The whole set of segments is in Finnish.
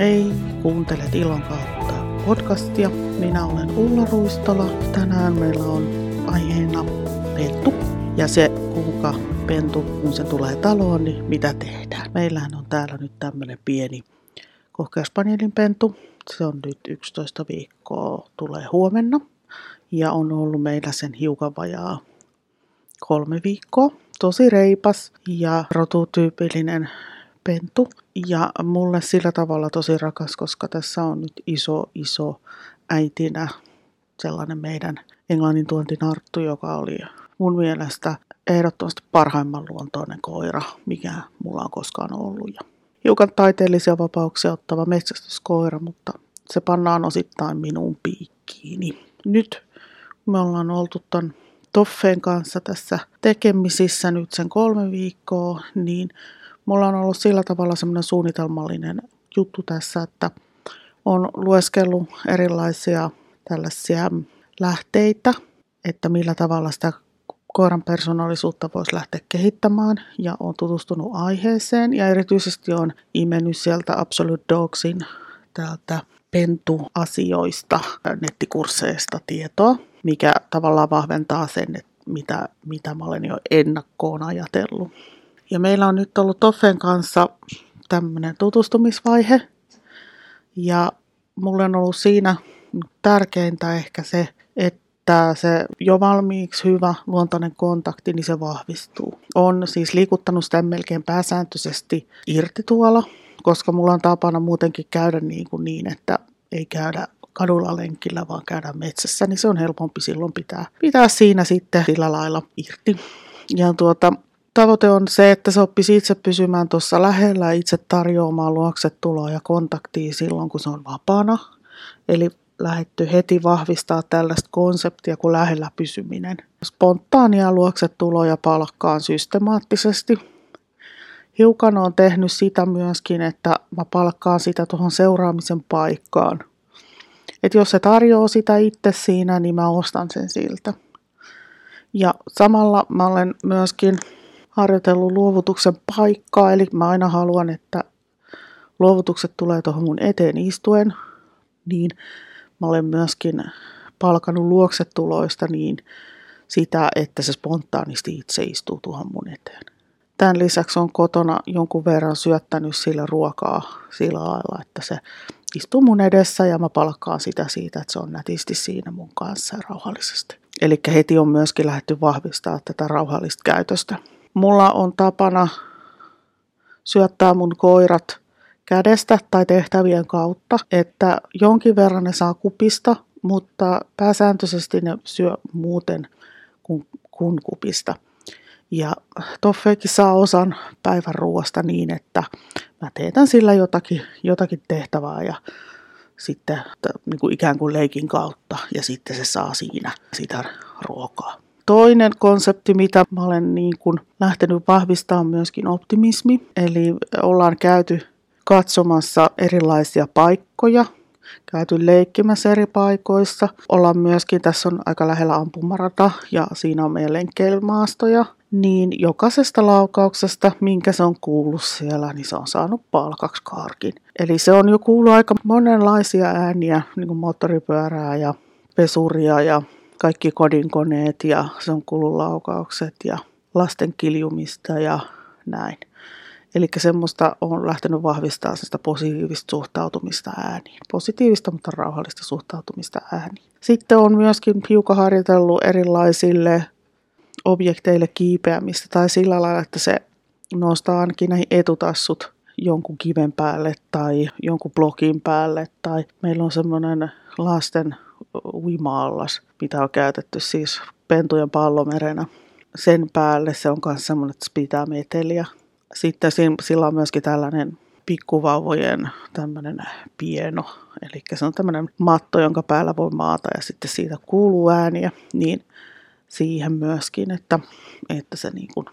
Hei, kuuntelet Ilon kautta podcastia. Minä olen Ulla Ruistola. Tänään meillä on aiheena pentu. Ja se, kuinka pentu, kun se tulee taloon, niin mitä tehdään. Meillähän on täällä nyt tämmöinen pieni kohkeuspanielin pentu. Se on nyt 11 viikkoa, tulee huomenna. Ja on ollut meillä sen hiukan vajaa kolme viikkoa. Tosi reipas ja rotutyypillinen pentu. Ja mulle sillä tavalla tosi rakas, koska tässä on nyt iso, iso äitinä sellainen meidän englannin tuontinarttu, joka oli mun mielestä ehdottomasti parhaimman luontoinen koira, mikä mulla on koskaan ollut. Ja hiukan taiteellisia vapauksia ottava metsästyskoira, mutta se pannaan osittain minun piikkiini. Nyt me ollaan oltu ton Toffeen kanssa tässä tekemisissä nyt sen kolme viikkoa, niin mulla on ollut sillä tavalla semmoinen suunnitelmallinen juttu tässä, että on lueskellut erilaisia tällaisia lähteitä, että millä tavalla sitä koiran persoonallisuutta voisi lähteä kehittämään ja on tutustunut aiheeseen ja erityisesti on imennyt sieltä Absolute Dogsin täältä pentuasioista, nettikursseista tietoa, mikä tavallaan vahventaa sen, että mitä, mitä mä olen jo ennakkoon ajatellut. Ja meillä on nyt ollut Toffen kanssa tämmöinen tutustumisvaihe. Ja mulle on ollut siinä tärkeintä ehkä se, että se jo valmiiksi hyvä luontainen kontakti, niin se vahvistuu. On siis liikuttanut sitä melkein pääsääntöisesti irti tuolla, koska mulla on tapana muutenkin käydä niin, kuin niin että ei käydä kadulla lenkillä, vaan käydä metsässä, niin se on helpompi silloin pitää, pitää siinä sitten sillä lailla irti. Ja tuota, tavoite on se, että se oppisi itse pysymään tuossa lähellä, itse tarjoamaan luoksetuloa ja kontaktia silloin, kun se on vapaana. Eli lähetty heti vahvistaa tällaista konseptia kuin lähellä pysyminen. Spontaania luoksetuloja palkkaan systemaattisesti. Hiukan on tehnyt sitä myöskin, että mä palkkaan sitä tuohon seuraamisen paikkaan. Että jos se tarjoaa sitä itse siinä, niin mä ostan sen siltä. Ja samalla mä olen myöskin harjoitellut luovutuksen paikkaa, eli mä aina haluan, että luovutukset tulee tuohon mun eteen istuen, niin mä olen myöskin palkanut luoksetuloista niin sitä, että se spontaanisti itse istuu tuohon mun eteen. Tämän lisäksi on kotona jonkun verran syöttänyt sille ruokaa sillä lailla, että se istuu mun edessä ja mä palkkaan sitä siitä, että se on nätisti siinä mun kanssa rauhallisesti. Eli heti on myöskin lähdetty vahvistaa tätä rauhallista käytöstä. Mulla on tapana syöttää mun koirat kädestä tai tehtävien kautta, että jonkin verran ne saa kupista, mutta pääsääntöisesti ne syö muuten kuin, kuin kupista. Ja Toffeekin saa osan päivän ruoasta niin, että mä teetän sillä jotakin, jotakin tehtävää ja sitten niin kuin ikään kuin leikin kautta ja sitten se saa siinä sitä ruokaa. Toinen konsepti, mitä mä olen niin kuin lähtenyt vahvistamaan, on myöskin optimismi. Eli ollaan käyty katsomassa erilaisia paikkoja, käyty leikkimässä eri paikoissa. Ollaan myöskin, tässä on aika lähellä ampumarata ja siinä on meidän lenkkeilymaastoja. Niin jokaisesta laukauksesta, minkä se on kuullut siellä, niin se on saanut palkaksi karkin. Eli se on jo kuullut aika monenlaisia ääniä, niin kuin moottoripyörää ja pesuria ja kaikki kodinkoneet ja se on kuullut laukaukset ja lasten kiljumista ja näin. Eli semmoista on lähtenyt vahvistamaan sitä positiivista suhtautumista ääniin. Positiivista, mutta rauhallista suhtautumista ääniin. Sitten on myöskin hiukan harjoitellut erilaisille objekteille kiipeämistä tai sillä lailla, että se nostaa ainakin näihin etutassut jonkun kiven päälle tai jonkun blokin päälle. Tai meillä on semmoinen lasten uima-allas, mitä on käytetty siis pentujen pallomerenä. Sen päälle se on myös semmoinen, että se pitää meteliä. Sitten sillä on myöskin tällainen pikkuvauvojen tämmöinen pieno, eli se on tämmöinen matto, jonka päällä voi maata ja sitten siitä kuuluu ääniä, niin siihen myöskin, että, että se niin kuin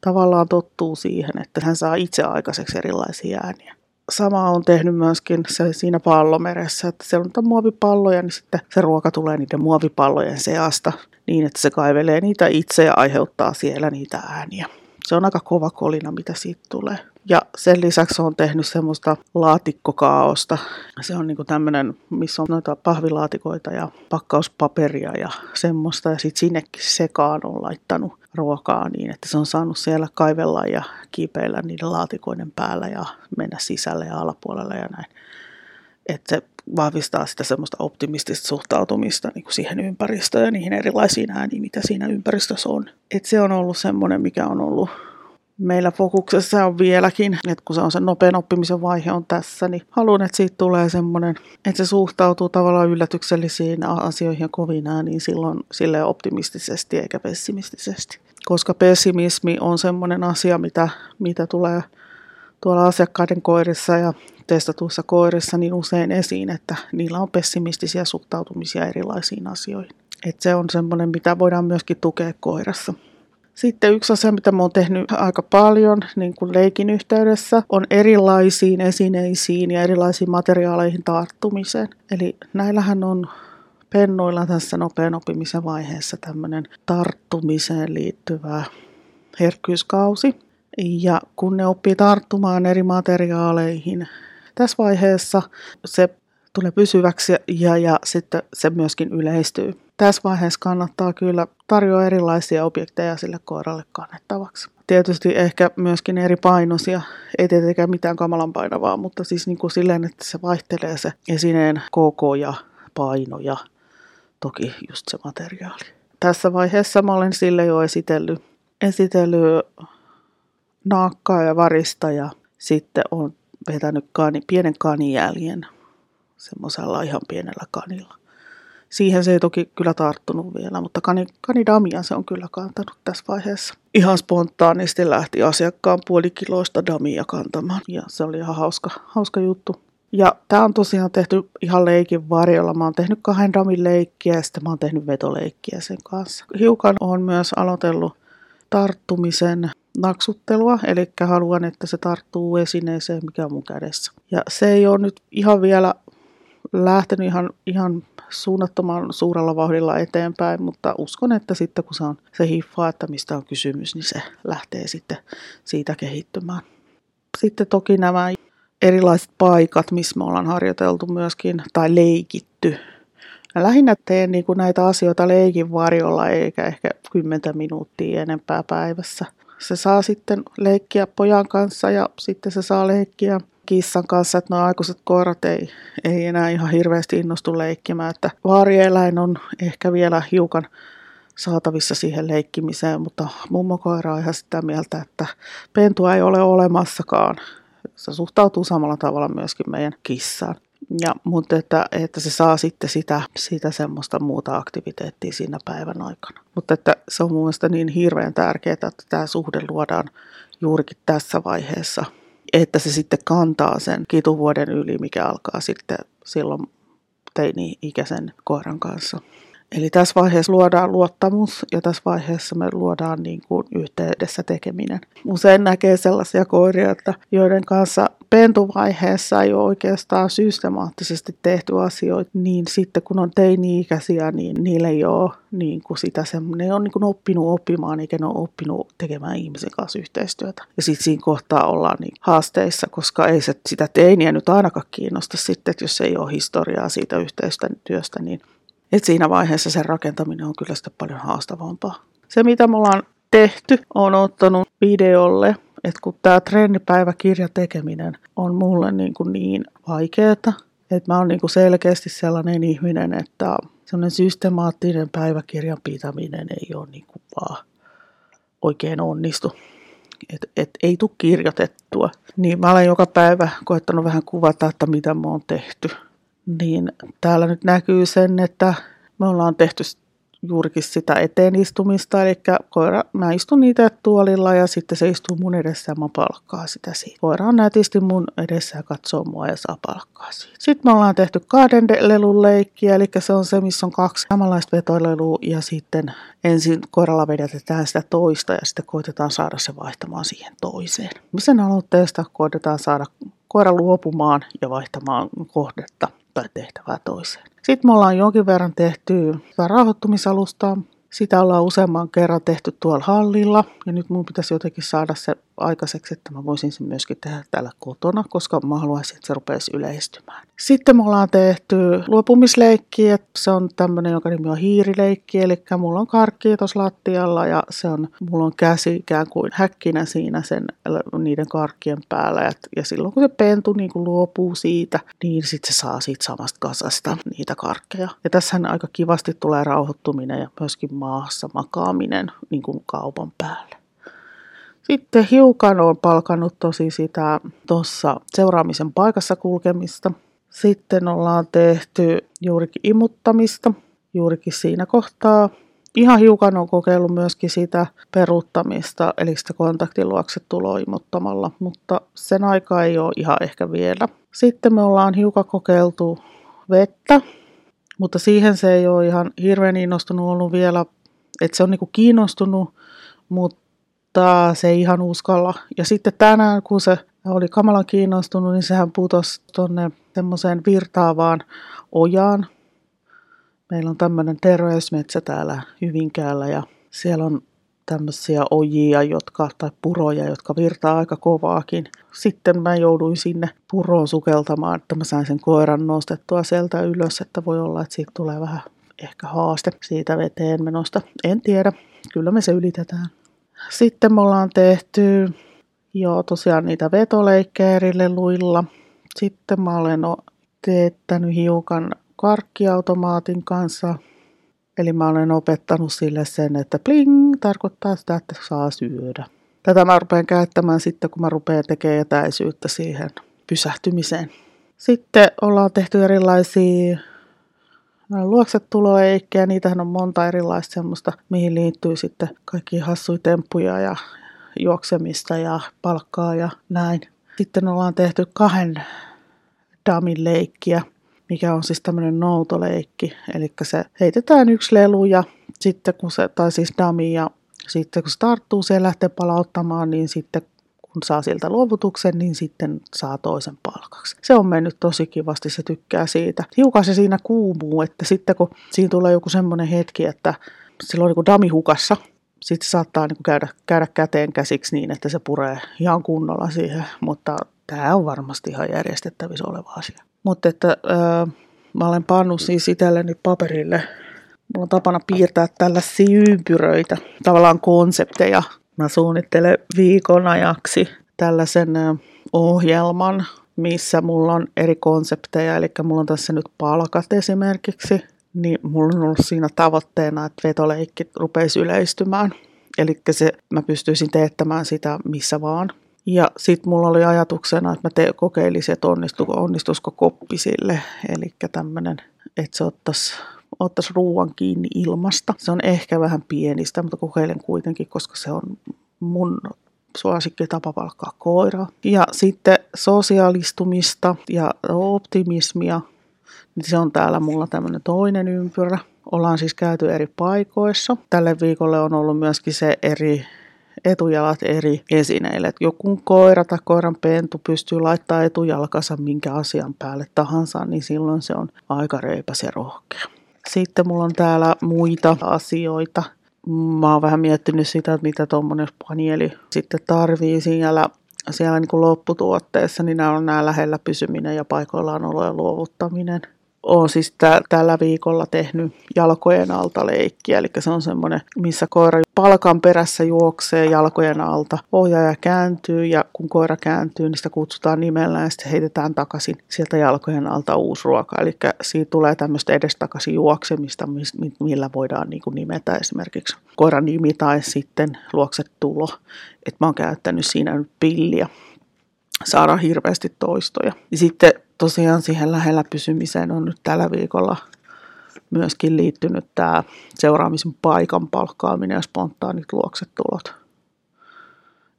tavallaan tottuu siihen, että hän saa itse aikaiseksi erilaisia ääniä sama on tehnyt myöskin se siinä pallomeressä, että siellä on muovipalloja, niin sitten se ruoka tulee niiden muovipallojen seasta niin, että se kaivelee niitä itse ja aiheuttaa siellä niitä ääniä. Se on aika kova kolina, mitä siitä tulee. Ja sen lisäksi on tehnyt semmoista laatikkokaaosta. Se on niinku tämmöinen, missä on noita pahvilaatikoita ja pakkauspaperia ja semmoista. Ja sitten sinnekin sekaan on laittanut ruokaa niin, että se on saanut siellä kaivella ja kiipeillä niiden laatikoiden päällä ja mennä sisälle ja alapuolelle ja näin. Että se vahvistaa sitä semmoista optimistista suhtautumista niin kuin siihen ympäristöön ja niihin erilaisiin ääniin, mitä siinä ympäristössä on. Et se on ollut semmoinen, mikä on ollut meillä fokuksessa on vieläkin, että kun se on se nopean oppimisen vaihe on tässä, niin haluan, että siitä tulee semmoinen, että se suhtautuu tavallaan yllätyksellisiin asioihin ja kovin ääniin silloin sille optimistisesti eikä pessimistisesti. Koska pessimismi on semmoinen asia, mitä, mitä tulee tuolla asiakkaiden koirissa ja testatuissa koirissa niin usein esiin, että niillä on pessimistisiä suhtautumisia erilaisiin asioihin. Et se on semmoinen, mitä voidaan myöskin tukea koirassa. Sitten yksi asia, mitä mä oon tehnyt aika paljon niin kuin leikin yhteydessä, on erilaisiin esineisiin ja erilaisiin materiaaleihin tarttumiseen. Eli näillähän on pennoilla tässä nopean oppimisen vaiheessa tämmöinen tarttumiseen liittyvä herkkyyskausi. Ja kun ne oppii tarttumaan eri materiaaleihin, tässä vaiheessa se tulee pysyväksi ja, ja sitten se myöskin yleistyy. Tässä vaiheessa kannattaa kyllä tarjoa erilaisia objekteja sille koiralle kannettavaksi. Tietysti ehkä myöskin eri painoisia, ei tietenkään mitään kamalan painavaa, mutta siis niin kuin silleen, että se vaihtelee se esineen koko ja paino ja toki just se materiaali. Tässä vaiheessa mä olen sille jo esitellyt, esitellyt naakkaa ja varista ja sitten on vetänyt kani, pienen kanijäljen semmoisella ihan pienellä kanilla. Siihen se ei toki kyllä tarttunut vielä, mutta kani, kanidamia se on kyllä kantanut tässä vaiheessa. Ihan spontaanisti lähti asiakkaan puolikiloista damia kantamaan ja se oli ihan hauska, hauska juttu. Ja tämä on tosiaan tehty ihan leikin varjolla. Mä oon tehnyt kahden damin leikkiä ja sitten mä oon tehnyt vetoleikkiä sen kanssa. Hiukan on myös aloitellut tarttumisen naksuttelua, eli haluan, että se tarttuu esineeseen, mikä on mun kädessä. Ja se ei ole nyt ihan vielä lähtenyt ihan, ihan suunnattoman suurella vauhdilla eteenpäin, mutta uskon, että sitten kun se on se hiffaa, että mistä on kysymys, niin se lähtee sitten siitä kehittymään. Sitten toki nämä erilaiset paikat, missä me ollaan harjoiteltu myöskin tai leikitty. Ja lähinnä teen niin kuin näitä asioita leikin varjolla eikä ehkä 10 minuuttia enempää päivässä. Se saa sitten leikkiä pojan kanssa ja sitten se saa leikkiä kissan kanssa, että nuo aikuiset koirat ei, ei enää ihan hirveästi innostu leikkimään. Että vaarieläin on ehkä vielä hiukan saatavissa siihen leikkimiseen, mutta mummokoira on ihan sitä mieltä, että pentua ei ole olemassakaan. Se suhtautuu samalla tavalla myöskin meidän kissaan. Ja, mutta että, että se saa sitten sitä, sitä semmoista muuta aktiviteettia siinä päivän aikana. Mutta että se on mun niin hirveän tärkeää, että tämä suhde luodaan juurikin tässä vaiheessa että se sitten kantaa sen kituvuoden yli, mikä alkaa sitten silloin teini-ikäisen koiran kanssa. Eli tässä vaiheessa luodaan luottamus ja tässä vaiheessa me luodaan niin kuin yhteydessä tekeminen. Usein näkee sellaisia koiria, että joiden kanssa pentuvaiheessa ei ole oikeastaan systemaattisesti tehty asioita, niin sitten kun on teini-ikäisiä, niin niille ei ole niin kuin sitä ne on niin kuin oppinut oppimaan, eikä ne ole oppinut tekemään ihmisen kanssa yhteistyötä. Ja sitten siinä kohtaa ollaan niin haasteissa, koska ei se sitä teiniä nyt ainakaan kiinnosta sitten, että jos ei ole historiaa siitä yhteistyöstä, niin et siinä vaiheessa sen rakentaminen on kyllä sitten paljon haastavampaa. Se, mitä me ollaan tehty, on ottanut videolle, että kun tämä treenipäiväkirja tekeminen on mulle niin, kuin niin vaikeaa, että mä oon niin kuin selkeästi sellainen ihminen, että sellainen systemaattinen päiväkirjan pitäminen ei ole niin kuin vaan oikein onnistu. Et, et ei tule kirjoitettua. Niin mä olen joka päivä koettanut vähän kuvata, että mitä mä oon tehty niin täällä nyt näkyy sen, että me ollaan tehty juurikin sitä eteen istumista, eli koira, mä istun niitä tuolilla ja sitten se istuu mun edessä ja mä palkkaa sitä siitä. Koira on nätisti mun edessä ja katsoo mua ja saa palkkaa siitä. Sitten me ollaan tehty kahden lelun leikkiä, eli se on se, missä on kaksi samanlaista vetolelua ja sitten ensin koiralla vedetään sitä toista ja sitten koitetaan saada se vaihtamaan siihen toiseen. Sen aloitteesta koitetaan saada koira luopumaan ja vaihtamaan kohdetta tai tehtävää toiseen. Sitten me ollaan jonkin verran tehty rauhoittumisalustaa. Sitä ollaan useamman kerran tehty tuolla hallilla ja nyt mun pitäisi jotenkin saada se aikaiseksi, että mä voisin sen myöskin tehdä täällä kotona, koska mä haluaisin, että se rupeaisi yleistymään. Sitten me ollaan tehty luopumisleikki, että se on tämmöinen, joka nimi on hiirileikki, eli mulla on karkki tuossa lattialla ja se on, mulla on käsi ikään kuin häkkinä siinä sen, niiden karkkien päällä ja, ja silloin kun se pentu niin kuin luopuu siitä, niin sitten se saa siitä samasta kasasta niitä karkkeja. Ja tässähän aika kivasti tulee rauhoittuminen ja myöskin maassa makaaminen niin kuin kaupan päälle. Sitten hiukan on palkannut tosi sitä tuossa seuraamisen paikassa kulkemista. Sitten ollaan tehty juurikin imuttamista, juurikin siinä kohtaa. Ihan hiukan on kokeillut myöskin sitä peruuttamista, eli sitä kontaktiluokse tuloa imuttamalla, mutta sen aika ei ole ihan ehkä vielä. Sitten me ollaan hiukan kokeiltu vettä, mutta siihen se ei ole ihan hirveän innostunut ollut vielä, että se on niinku kiinnostunut, mutta mutta se ei ihan uskalla. Ja sitten tänään, kun se oli kamalan kiinnostunut, niin sehän putosi tuonne semmoiseen virtaavaan ojaan. Meillä on tämmöinen terveysmetsä täällä Hyvinkäällä ja siellä on tämmöisiä ojia, jotka, tai puroja, jotka virtaa aika kovaakin. Sitten mä jouduin sinne puroon sukeltamaan, että mä sain sen koiran nostettua sieltä ylös, että voi olla, että siitä tulee vähän ehkä haaste siitä veteen menosta. En tiedä, kyllä me se ylitetään. Sitten me ollaan tehty jo tosiaan niitä vetoleikkejä eri leluilla. Sitten mä olen teettänyt hiukan karkkiautomaatin kanssa. Eli mä olen opettanut sille sen, että bling tarkoittaa sitä, että saa syödä. Tätä mä rupean käyttämään sitten, kun mä rupean tekemään etäisyyttä siihen pysähtymiseen. Sitten ollaan tehty erilaisia luoksetuloeikkejä, niitähän on monta erilaista semmoista, mihin liittyy sitten kaikki hassuja temppuja ja juoksemista ja palkkaa ja näin. Sitten ollaan tehty kahden damin leikkiä, mikä on siis tämmöinen noutoleikki. Eli se heitetään yksi lelu ja sitten kun se, tai siis dami ja sitten kun se tarttuu, se lähtee palauttamaan, niin sitten kun saa siltä luovutuksen, niin sitten saa toisen palkaksi. Se on mennyt tosi kivasti, se tykkää siitä. Hiukan se siinä kuumuu, että sitten kun siinä tulee joku semmoinen hetki, että silloin niin dami hukassa, sitten saattaa niin käydä, käydä käteen käsiksi niin, että se puree ihan kunnolla siihen, mutta tämä on varmasti ihan järjestettävissä oleva asia. Mutta että öö, mä olen pannut siis itselleni paperille Mulla on tapana piirtää tällaisia ympyröitä, tavallaan konsepteja Mä suunnittelen viikon ajaksi tällaisen ohjelman, missä mulla on eri konsepteja, eli mulla on tässä nyt palkat esimerkiksi, niin mulla on ollut siinä tavoitteena, että vetoleikki rupeisi yleistymään. Eli se, mä pystyisin teettämään sitä missä vaan. Ja sitten mulla oli ajatuksena, että mä te- kokeilisin, että onnistuko, onnistuisiko koppi sille. Eli tämmöinen, että se ottaisi ottaisi ruoan kiinni ilmasta. Se on ehkä vähän pienistä, mutta kokeilen kuitenkin, koska se on mun suosikki tapa palkkaa koira. Ja sitten sosiaalistumista ja optimismia, niin se on täällä mulla tämmöinen toinen ympyrä. Ollaan siis käyty eri paikoissa. Tälle viikolle on ollut myöskin se eri etujalat eri esineille. Joku koira tai koiran pentu pystyy laittamaan etujalkansa minkä asian päälle tahansa, niin silloin se on aika reipäs ja rohkea. Sitten mulla on täällä muita asioita. Mä oon vähän miettinyt sitä, että mitä tuommoinen paneeli sitten tarvii siellä, siellä niin kuin lopputuotteessa, niin nämä on nämä lähellä pysyminen ja paikoillaan olo ja luovuttaminen – olen siis tä- tällä viikolla tehnyt jalkojen alta leikkiä, eli se on semmoinen, missä koira palkan perässä juoksee jalkojen alta. Ohjaaja kääntyy ja kun koira kääntyy, niin sitä kutsutaan nimellä ja sitten heitetään takaisin sieltä jalkojen alta uusi ruoka. Eli siitä tulee tämmöistä edestakaisin juoksemista, millä voidaan niin kuin nimetä esimerkiksi koiran nimi tai sitten luoksetulo. Et mä oon käyttänyt siinä nyt pilliä saada hirveästi toistoja. Ja sitten tosiaan siihen lähellä pysymiseen on nyt tällä viikolla myöskin liittynyt tämä seuraamisen paikan palkkaaminen ja spontaanit luoksetulot.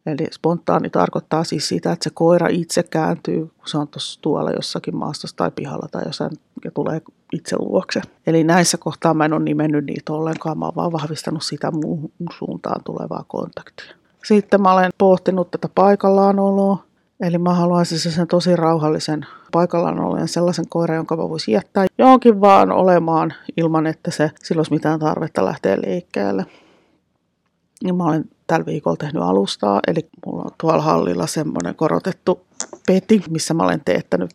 Eli spontaani tarkoittaa siis sitä, että se koira itse kääntyy, kun se on tuossa tuolla jossakin maastossa tai pihalla tai jossain ja tulee itse luokse. Eli näissä kohtaa mä en ole nimennyt niitä ollenkaan, mä oon vaan vahvistanut sitä muuhun suuntaan tulevaa kontaktia. Sitten mä olen pohtinut tätä paikallaanoloa Eli mä haluaisin sen tosi rauhallisen paikallaan olleen sellaisen koiran, jonka mä voisin jättää johonkin vaan olemaan ilman, että se sillä olisi mitään tarvetta lähteä liikkeelle. niin mä olen tällä viikolla tehnyt alustaa, eli mulla on tuolla hallilla semmoinen korotettu peti, missä mä olen teettänyt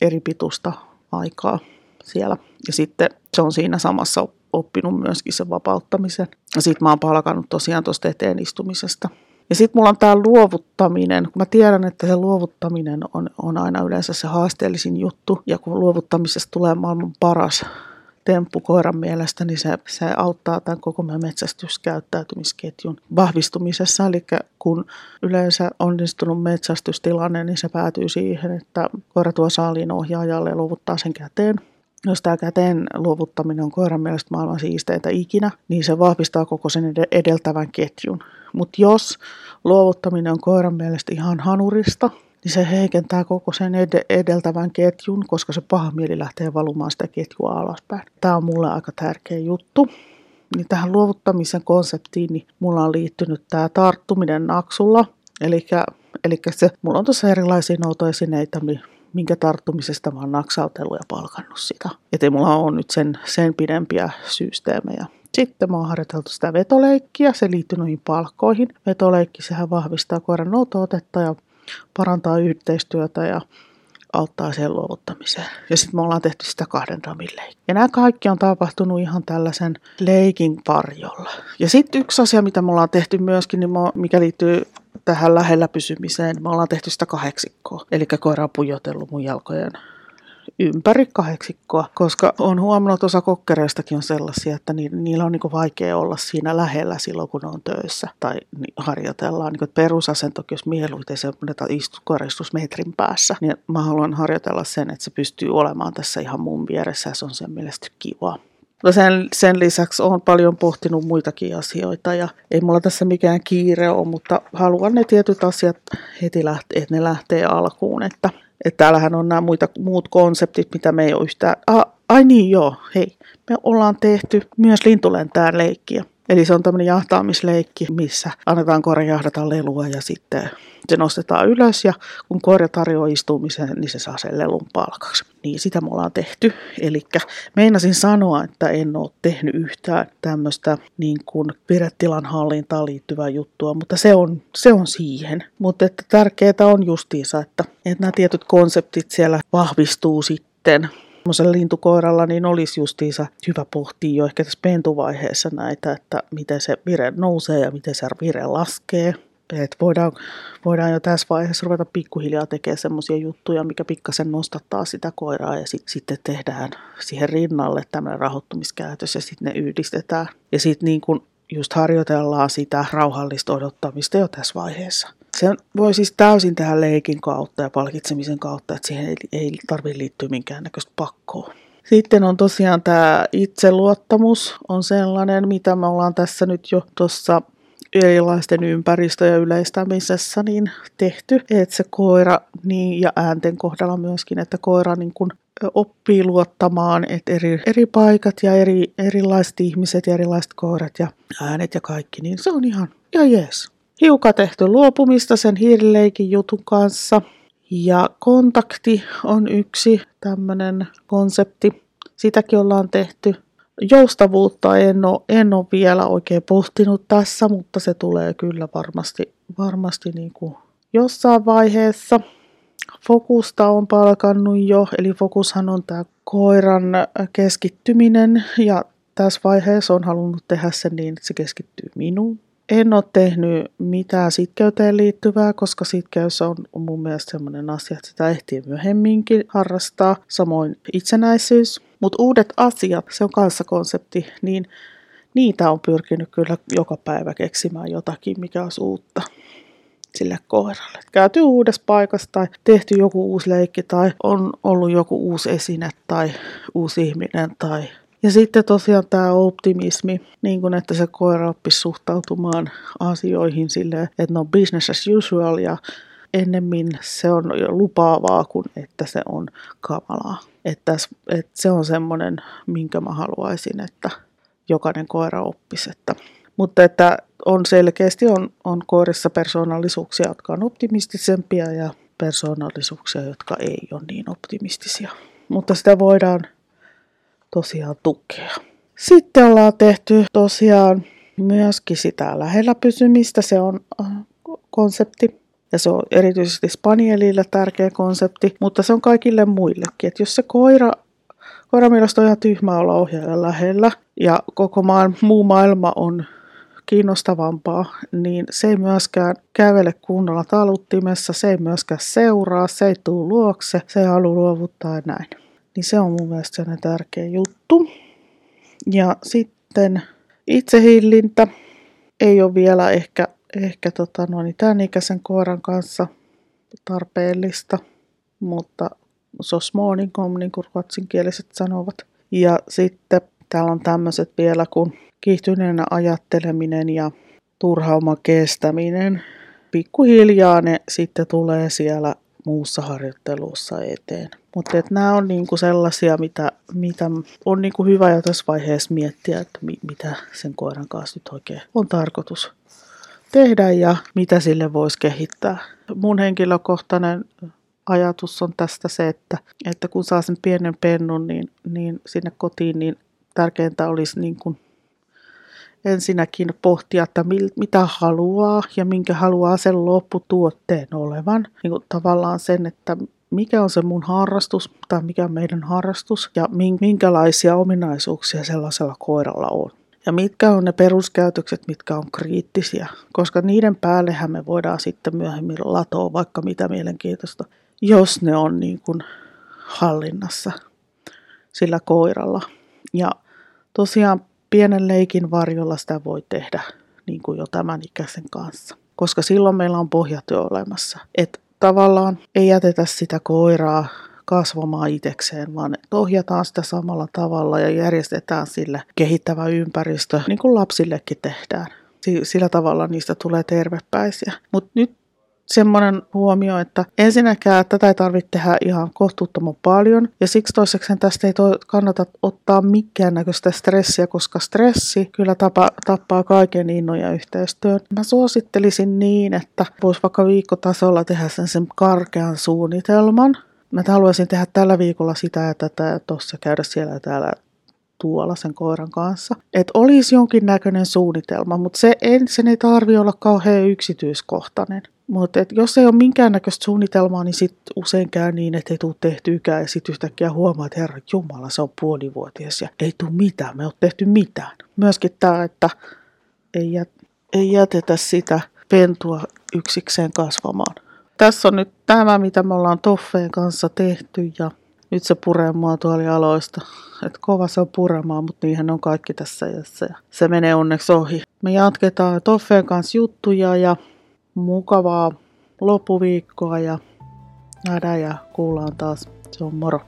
eri pitusta aikaa siellä. Ja sitten se on siinä samassa oppinut myöskin sen vapauttamisen. Ja sitten mä oon palkannut tosiaan tuosta eteen istumisesta. Ja sitten mulla on tämä luovuttaminen, kun mä tiedän, että se luovuttaminen on, on aina yleensä se haasteellisin juttu, ja kun luovuttamisesta tulee maailman paras temppu koiran mielestä, niin se, se auttaa tämän koko meidän metsästyskäyttäytymisketjun vahvistumisessa. Eli kun yleensä onnistunut metsästystilanne, niin se päätyy siihen, että koira tuo saaliin ohjaajalle ja luovuttaa sen käteen. Jos tämä käteen luovuttaminen on koiran mielestä maailman siisteintä ikinä, niin se vahvistaa koko sen edeltävän ketjun. Mutta jos luovuttaminen on koiran mielestä ihan hanurista, niin se heikentää koko sen ed- edeltävän ketjun, koska se paha mieli lähtee valumaan sitä ketjua alaspäin. Tämä on mulle aika tärkeä juttu. Niin tähän luovuttamisen konseptiin niin mulla on liittynyt tämä tarttuminen naksulla. Eli, se, mulla on tuossa erilaisia noutoesineitä, minkä tarttumisesta mä oon naksautellut ja palkannut sitä. Että mulla on nyt sen, sen pidempiä systeemejä. Sitten mä oon harjoiteltu sitä vetoleikkiä, se liittyy noihin palkkoihin. Vetoleikki, sehän vahvistaa koiran noutootetta ja parantaa yhteistyötä ja auttaa sen luovuttamiseen. Ja sitten me ollaan tehty sitä kahden ramin leikkiä. Ja nämä kaikki on tapahtunut ihan tällaisen leikin varjolla. Ja sitten yksi asia, mitä me ollaan tehty myöskin, niin mikä liittyy tähän lähellä pysymiseen, me ollaan tehty sitä kahdeksikkoa. Eli koira on pujotellut mun jalkojen ympäri kahdeksikkoa, koska on huomannut, että osa kokkereistakin on sellaisia, että niillä on niin vaikea olla siinä lähellä silloin, kun ne on töissä tai harjoitellaan. Niin perusasentokin, jos mieluiten se koristus metrin päässä, niin mä haluan harjoitella sen, että se pystyy olemaan tässä ihan mun vieressä ja se on sen mielestä kiva. Mutta sen, sen lisäksi olen paljon pohtinut muitakin asioita ja ei mulla tässä mikään kiire ole, mutta haluan ne tietyt asiat heti lähteä, että ne lähtee alkuun. Että että täällähän on nämä muita, muut konseptit, mitä me ei ole yhtään... Ah, ai niin joo, hei. Me ollaan tehty myös lintulentää leikkiä. Eli se on tämmöinen jahtaamisleikki, missä annetaan koira jahdata lelua ja sitten se nostetaan ylös ja kun koira tarjoaa istumisen, niin se saa sen lelun palkaksi. Niin sitä me ollaan tehty. Eli meinasin sanoa, että en ole tehnyt yhtään tämmöistä niin kuin viretilan hallintaan liittyvää juttua, mutta se on, se on siihen. Mutta että tärkeää on justiinsa, että, että nämä tietyt konseptit siellä vahvistuu sitten semmoisella lintukoiralla niin olisi justiinsa hyvä pohtia jo ehkä tässä pentuvaiheessa näitä, että miten se vire nousee ja miten se vire laskee. Et voidaan, voidaan jo tässä vaiheessa ruveta pikkuhiljaa tekemään semmoisia juttuja, mikä pikkasen nostattaa sitä koiraa ja sit, sitten tehdään siihen rinnalle tämmöinen rahoittumiskäytös ja sitten ne yhdistetään. Ja sitten niin kun just harjoitellaan sitä rauhallista odottamista jo tässä vaiheessa. Se voi siis täysin tehdä leikin kautta ja palkitsemisen kautta, että siihen ei, ei tarvitse liittyä minkäännäköistä pakkoa. Sitten on tosiaan tämä itseluottamus on sellainen, mitä me ollaan tässä nyt jo tuossa erilaisten ympäristö- ja yleistämisessä niin tehty, että se koira niin ja äänten kohdalla myöskin, että koira niin kun oppii luottamaan, että eri, eri paikat ja eri, erilaiset ihmiset ja erilaiset koirat ja äänet ja kaikki, niin se on ihan, ihan jees. Hiukan tehty luopumista sen hiirileikin jutun kanssa. Ja kontakti on yksi tämmöinen konsepti. Sitäkin ollaan tehty. Joustavuutta en ole, en ole vielä oikein pohtinut tässä, mutta se tulee kyllä varmasti, varmasti niin kuin jossain vaiheessa. Fokusta on palkannut jo, eli fokushan on tämä koiran keskittyminen ja tässä vaiheessa on halunnut tehdä sen niin, että se keskittyy minuun. En ole tehnyt mitään sitkeyteen liittyvää, koska sitkeys on mun mielestä sellainen asia, että sitä ehtii myöhemminkin harrastaa. Samoin itsenäisyys. Mutta uudet asiat, se on kanssa konsepti, niin niitä on pyrkinyt kyllä joka päivä keksimään jotakin, mikä on uutta sille koiralle. Käyty uudessa paikassa tai tehty joku uusi leikki tai on ollut joku uusi esine tai uusi ihminen tai ja sitten tosiaan tämä optimismi, niin kuin että se koira oppisi suhtautumaan asioihin silleen, että ne on business as usual ja ennemmin se on lupaavaa kuin että se on kamalaa. Että, että se on semmoinen, minkä mä haluaisin, että jokainen koira oppisi. Että, mutta että on selkeästi on, on koirissa persoonallisuuksia, jotka on optimistisempia ja persoonallisuuksia, jotka ei ole niin optimistisia. Mutta sitä voidaan tosiaan tukea. Sitten ollaan tehty tosiaan myöskin sitä lähellä pysymistä, se on äh, konsepti. Ja se on erityisesti Spanielille tärkeä konsepti, mutta se on kaikille muillekin. Että jos se koira, koira mielestä on ihan tyhmä olla ohjaajan lähellä ja koko maan, muu maailma on kiinnostavampaa, niin se ei myöskään kävele kunnolla taluttimessa, se ei myöskään seuraa, se ei tule luokse, se ei halua luovuttaa ja näin. Niin se on mun mielestä sellainen tärkeä juttu. Ja sitten itsehillintä ei ole vielä ehkä, ehkä tota noin, tämän ikäisen koiran kanssa tarpeellista, mutta sosmooninkom, niin kuin ruotsinkieliset sanovat. Ja sitten täällä on tämmöiset vielä kuin kiihtyneenä ajatteleminen ja turhauma kestäminen. Pikkuhiljaa ne sitten tulee siellä muussa harjoittelussa eteen. Mutta nämä on niinku sellaisia, mitä, mitä on niinku hyvä jo tässä vaiheessa miettiä, että mi, mitä sen koiran kanssa nyt oikein on tarkoitus tehdä ja mitä sille voisi kehittää. Mun henkilökohtainen ajatus on tästä se, että, että kun saa sen pienen pennun niin, niin sinne kotiin, niin tärkeintä olisi niin kuin ensinnäkin pohtia, että mitä haluaa ja minkä haluaa sen lopputuotteen olevan. Niin kuin tavallaan sen, että mikä on se mun harrastus tai mikä on meidän harrastus ja minkälaisia ominaisuuksia sellaisella koiralla on. Ja mitkä on ne peruskäytökset, mitkä on kriittisiä, koska niiden päällehän me voidaan sitten myöhemmin latoa vaikka mitä mielenkiintoista, jos ne on niin kuin hallinnassa sillä koiralla. Ja tosiaan pienen leikin varjolla sitä voi tehdä niin kuin jo tämän ikäisen kanssa, koska silloin meillä on pohjat jo olemassa. Että tavallaan ei jätetä sitä koiraa kasvamaan itsekseen, vaan ohjataan sitä samalla tavalla ja järjestetään sille kehittävä ympäristö, niin kuin lapsillekin tehdään. Sillä tavalla niistä tulee tervepäisiä. Mutta nyt semmoinen huomio, että ensinnäkään tätä ei tarvitse tehdä ihan kohtuuttoman paljon. Ja siksi toiseksi tästä ei kannata ottaa mikään näköistä stressiä, koska stressi kyllä tapa, tappaa kaiken innon ja yhteistyön. Mä suosittelisin niin, että voisi vaikka viikkotasolla tehdä sen, sen karkean suunnitelman. Mä haluaisin tehdä tällä viikolla sitä ja tätä ja tuossa käydä siellä ja täällä tuolla sen koiran kanssa. Että olisi jonkinnäköinen suunnitelma, mutta se, en, sen ei tarvi olla kauhean yksityiskohtainen. Mutta jos ei ole minkäännäköistä suunnitelmaa, niin sit usein käy niin, että ei tule tehtykään ja sitten yhtäkkiä huomaa, että herra Jumala, se on puolivuotias ja ei tule mitään, me ei ole tehty mitään. Myöskin tämä, että ei, jät, ei jätetä sitä pentua yksikseen kasvamaan. Tässä on nyt tämä, mitä me ollaan Toffeen kanssa tehty ja nyt se puree mua aloista. Et kova se on puremaan, mutta niinhän on kaikki tässä ja se, se menee onneksi ohi. Me jatketaan Toffeen kanssa juttuja ja mukavaa loppuviikkoa ja nähdään ja kuullaan taas. Se on moro.